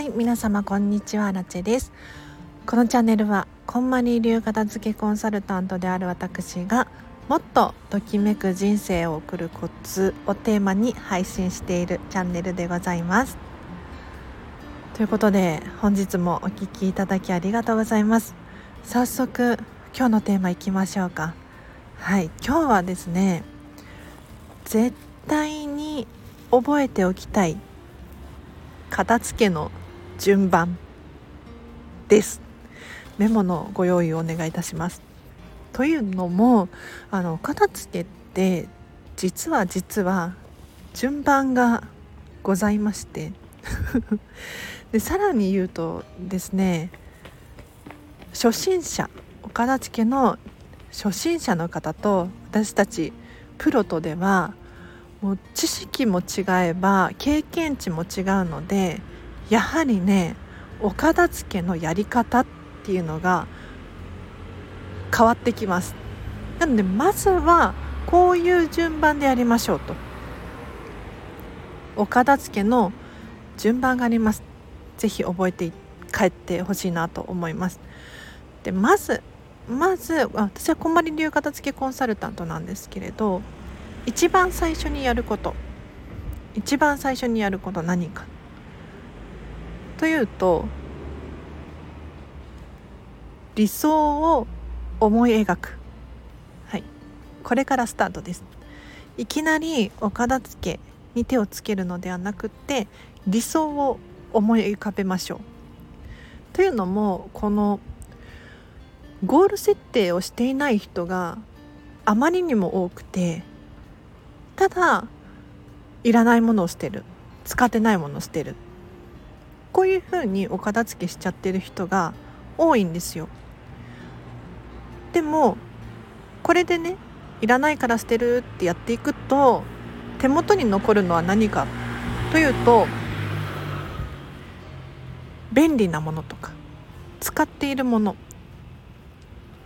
はい皆様こんにちはラチェです。このチャンネルはこんまり流片付けコンサルタントである私がもっとときめく人生を送るコツをテーマに配信しているチャンネルでございます。ということで本日もお聴きいただきありがとうございます。早速今日のテーマいきましょうか。はい今日はですね絶対に覚えておきたい片付けの順番です。メモのご用意をお願いいたします。というのもあの片付けって実は実は順番がございまして。でさらに言うとですね初心者お片付けの初心者の方と私たちプロとではもう知識も違えば経験値も違うのでやはりねお片付けのやり方っていうのが変わってきます。なのでまずはこういう順番でやりましょうと。お片付けの順番があります。是非覚えて帰ってほしいなと思います。でまずまず私はこんまり流片付けコンサルタントなんですけれど一番最初にやること。一番最初にやること何か。というと理想を思い描く。はい。これからスタートです。いきなりお片付けに手をつけるのではなくて理想を思い浮かべましょう。というのもこのゴール設定をしていない人があまりにも多くてただいらないものを捨てる。使ってないものを捨てる。こういうふうにお片付けしちゃってる人が多いんですよ。でもこれでねいらないから捨てるってやっていくと手元に残るのは何かというと便利なものとか使っているもの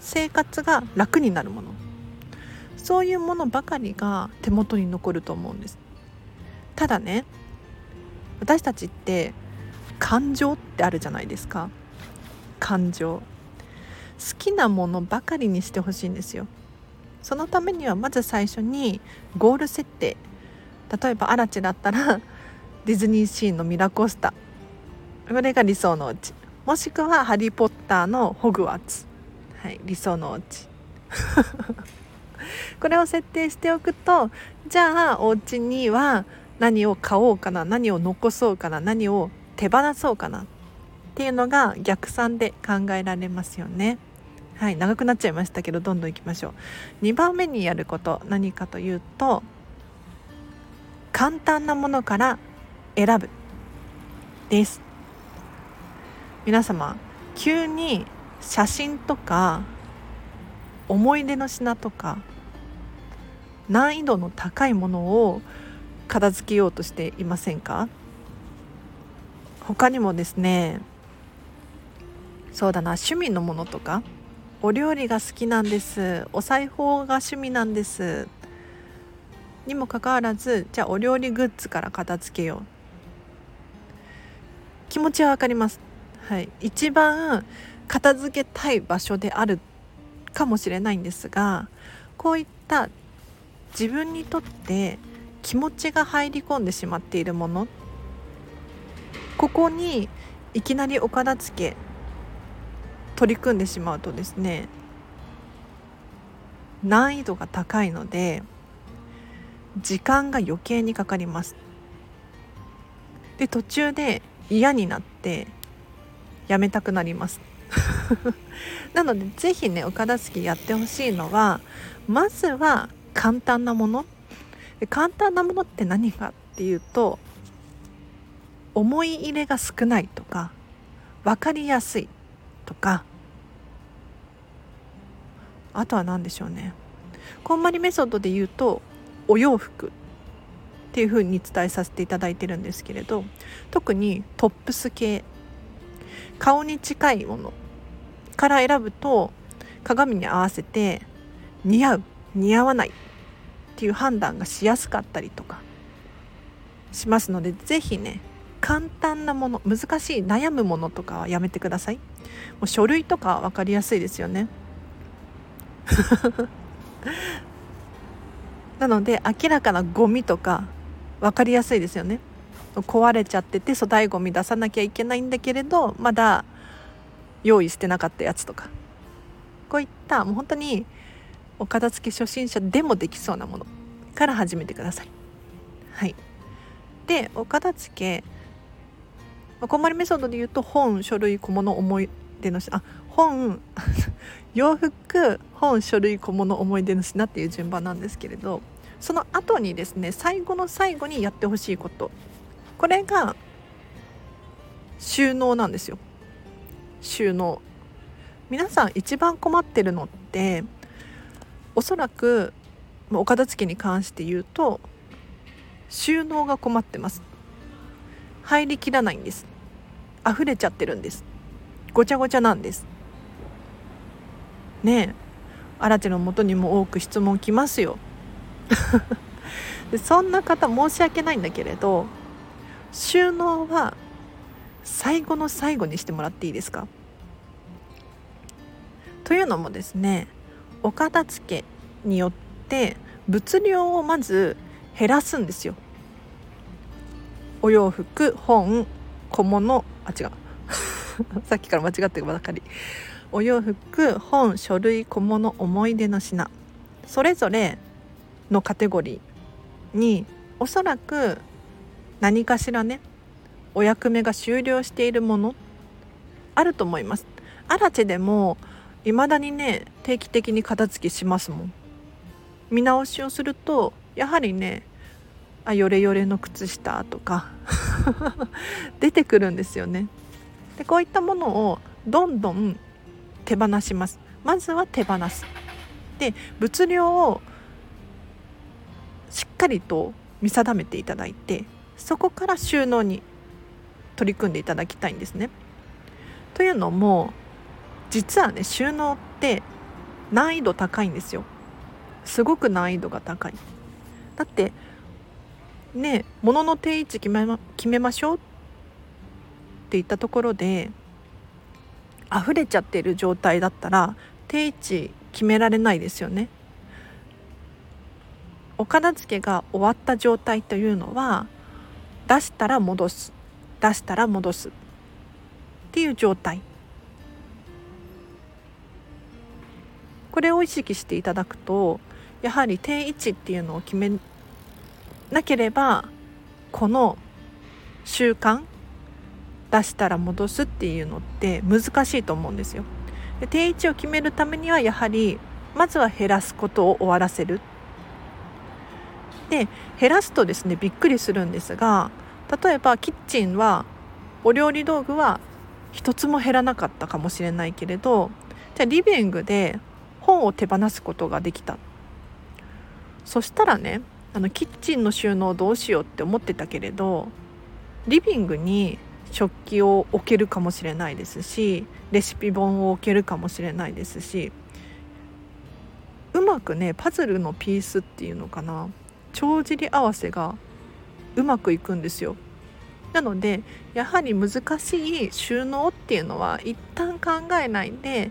生活が楽になるもの。そういうものばかりが手元に残ると思うんです。ただね私たちって感情ってあるじゃないですか。感情。好きなものばかりにしてほしいんですよ。そのためにはまず最初にゴール設定。例えばアラチだったらディズニーシーのミラコスタこれが理想のお家。もしくはハリー・ポッターのホグワーツ、はい、理想のお家。これを設定しておくとじゃあお家には何を買おうかな何を残そうかな何を手放そうかなっていうのが逆算で考えられますよね。はい長くなっちゃいましたけどどんどんいきましょう。2番目にやること何かというと簡単なものから選ぶです。皆様急に写真とか思い出の品とか難易度の高いものを片付けようとしていませんか？他にもですねそうだな趣味のものとかお料理が好きなんです。お裁縫が趣味なんです。にもかかわらずじゃあお料理グッズから片付けよう。気持ちは分かります。はい。一番片付けたい場所であるかもしれないんですがこういった自分にとって気持ちが入り込んでしまっているものここにいきなりお片付け取り組んでしまうとですね難易度が高いので時間が余計にかかります。で途中で嫌になってやめたくなります。なので是非ねお片付けやってほしいのはまずは簡単なもの。簡単なものって何かっていうと思い入れが少ないとか分かりやすいとかあとは何でしょうね。こんまりメソッドで言うとお洋服っていう風に伝えさせていただいてるんですけれど特にトップス系顔に近いものから選ぶと鏡に合わせて似合う似合わないっていう判断がしやすかったりとかしますので是非ね簡単なもの難しい悩むものとかはやめてください。もう書類とか分かりやすいですよね。なので明らかなゴミとか分かりやすいですよね。壊れちゃってて粗大ごみ出さなきゃいけないんだけれどまだ用意してなかったやつとか。こういったもう本当にお片付け初心者でもできそうなものから始めてください。はい、でお片付けこんまりメソッドで言うと本書類小物思い出のあ本 洋服本書類小物思い出の品っていう順番なんですけれどその後にですね最後の最後にやってほしいこと。これが収納なんですよ。収納。皆さん一番困ってるのっておそらくお片付けに関して言うと収納が困ってます。入りきらないんです。溢れちゃってるんです。ごちゃごちゃなんです。ねえ。荒地のもとにも多く質問来ますよ。そんな方申し訳ないんだけれど収納は最後の最後にしてもらっていいですか？というのもですねお片付けによって物量をまず減らすんですよ。お洋服本小物あ違う。さっきから間違ってばかり。お洋服本書類小物思い出の品。それぞれのカテゴリーにおそらく何かしらねお役目が終了しているものあると思います。アラチェでも未だにね定期的に片付けしますもん。見直しをするとやはりねあヨレヨレの靴下とか 出てくるんですよねでこういったものをどんどん手放しますまずは手放すで物量をしっかりと見定めていただいてそこから収納に取り組んでいただきたいんですね。というのも実はね収納って難易度高いんですよ。すごく難易度が高い。だってね物の定位置決めま決めましょうって言ったところで溢れちゃってる状態だったら定位置決められないですよね。お片付けが終わった状態というのは出したら戻す出したら戻すっていう状態これを意識していただくとやはり定位置っていうのを決めなければこの習慣出したら戻すっていうのって難しいと思うんですよ。で定位置を決めるためにはやはりまずは減らすことを終わらせるで減らすとですねびっくりするんですが例えばキッチンはお料理道具は一つも減らなかったかもしれないけれどじゃあリビングで本を手放すことができたそしたらねあのキッチンの収納どうしようって思ってたけれどリビングに食器を置けるかもしれないですしレシピ本を置けるかもしれないですしうまくねパズルのピースっていうのかな帳尻合わせがうまくいくんですよ。なのでやはり難しい収納っていうのは一旦考えないで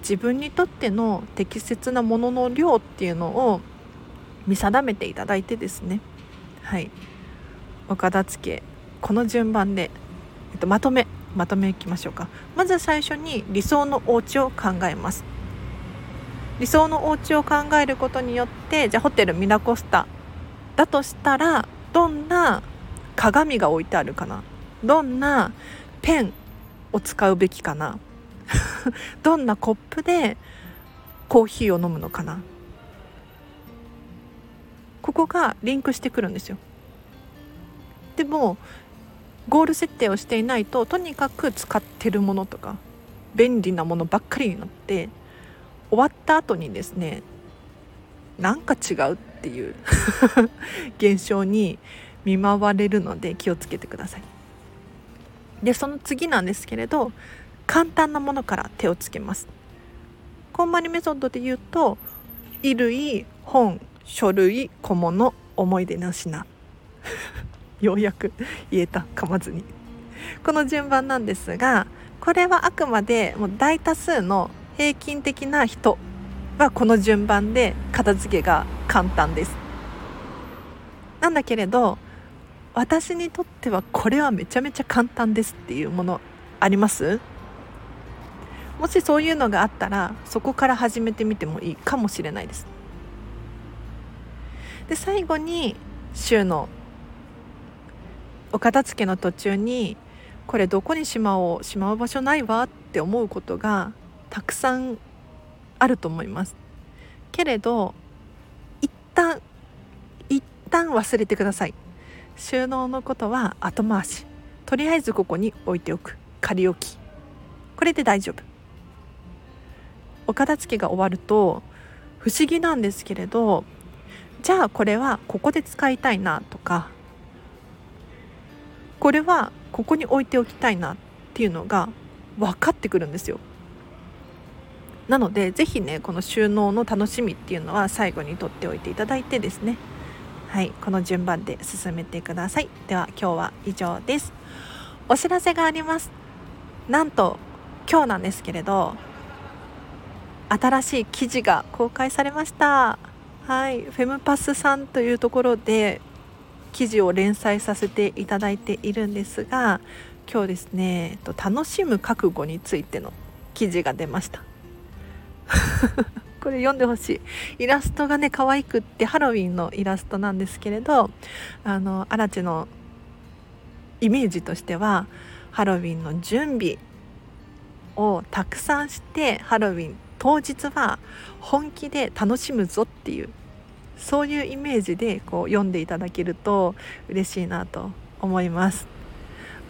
自分にとっての適切なものの量っていうのを見定めていただいてですね。はい。お片付けこの順番で、えっと、まとめまとめいきましょうか。まず最初に理想のお家を考えます。理想のお家を考えることによってじゃあホテルミラコスタだとしたらどんな鏡が置いてあるかな。どんなペンを使うべきかな。どんなコップでコーヒーを飲むのかな。ここがリンクしてくるんですよでもゴール設定をしていないととにかく使ってるものとか便利なものばっかりになって終わった後にですねなんか違うっていう 現象に見舞われるので気をつけてください。でその次なんですけれど簡単なものから手をつけます。こんまりメソッドで言うと衣類本書類小物思い出の品 ようやく言えた噛まずに。この順番なんですがこれはあくまでもう大多数の平均的な人はこの順番で片付けが簡単です。なんだけれど私にとってはこれはめちゃめちゃ簡単ですっていうものあります？もしそういうのがあったらそこから始めてみてもいいかもしれないです。で最後に収納お片付けの途中にこれどこにしまおうしまう場所ないわって思うことがたくさんあると思います。けれど一旦一旦忘れてください。収納のことは後回し。とりあえずここに置いておく。仮置き。これで大丈夫。お片付けが終わると不思議なんですけれどじゃあこれはここで使いたいなとかこれはここに置いておきたいなっていうのが分かってくるんですよ。なので是非ねこの収納の楽しみっていうのは最後にとっておいていただいてですね。はいこの順番で進めてください。では今日は以上です。お知らせがあります。なんと今日なんですけれど新しい記事が公開されました。はい。フェムパスさんというところで記事を連載させていただいているんですが今日ですね楽しむ覚悟についての記事が出ました。これ読んでほしい。イラストがね可愛くってハロウィンのイラストなんですけれどあのアラチのイメージとしてはハロウィンの準備をたくさんしてハロウィン当日は本気で楽しむぞっていうそういうイメージでこう読んでいただけると嬉しいなと思います。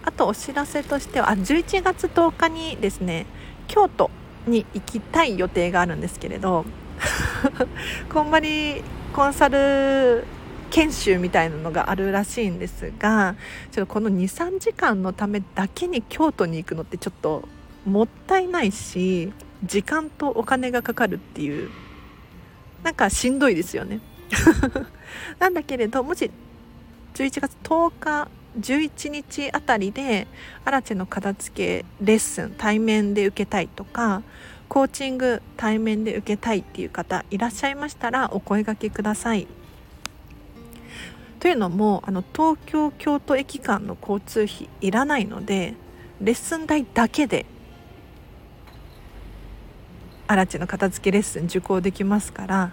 あとお知らせとしてはあ11月10日にですね京都に行きたい予定があるんですけれど こんまりコンサル研修みたいなのがあるらしいんですがちょっとこの23時間のためだけに京都に行くのってちょっともったいないし時間とお金がかかるっていうなんかしんどいですよね なんだけれどもし11月10日11日あたりでアラチェの片付けレッスン対面で受けたいとかコーチング対面で受けたいっていう方いらっしゃいましたらお声がけください。というのもあの東京京都駅間の交通費いらないのでレッスン代だけでアラチの片付けレッスン受講できますから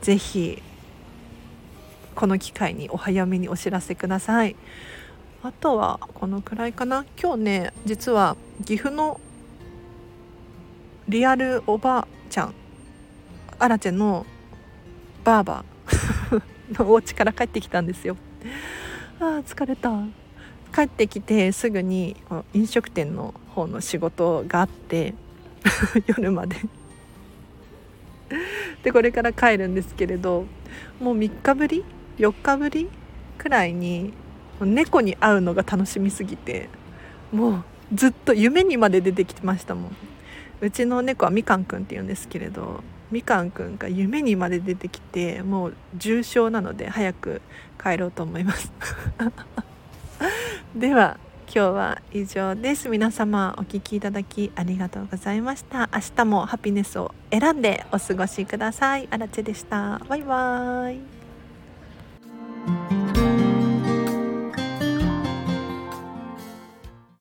是非この機会にお早めにお知らせください。あとはこのくらいかな。今日ね実は岐阜のリアルおばあちゃんアラチェのばあばのお家から帰ってきたんですよ。あー疲れた。帰ってきてすぐに飲食店の方の仕事があって 夜まで。でこれから帰るんですけれどもう3日ぶり4日ぶりくらいに猫に会うのが楽しみすぎてもうずっと夢にまで出てきてましたもん。うちの猫はみかんくんって言うんですけれどみかんくんが夢にまで出てきてもう重症なので早く帰ろうと思います。では今日は以上です。皆様お聴きいただきありがとうございました。明日もハピネスを選んでお過ごしください。あらちでした。バイバーイ。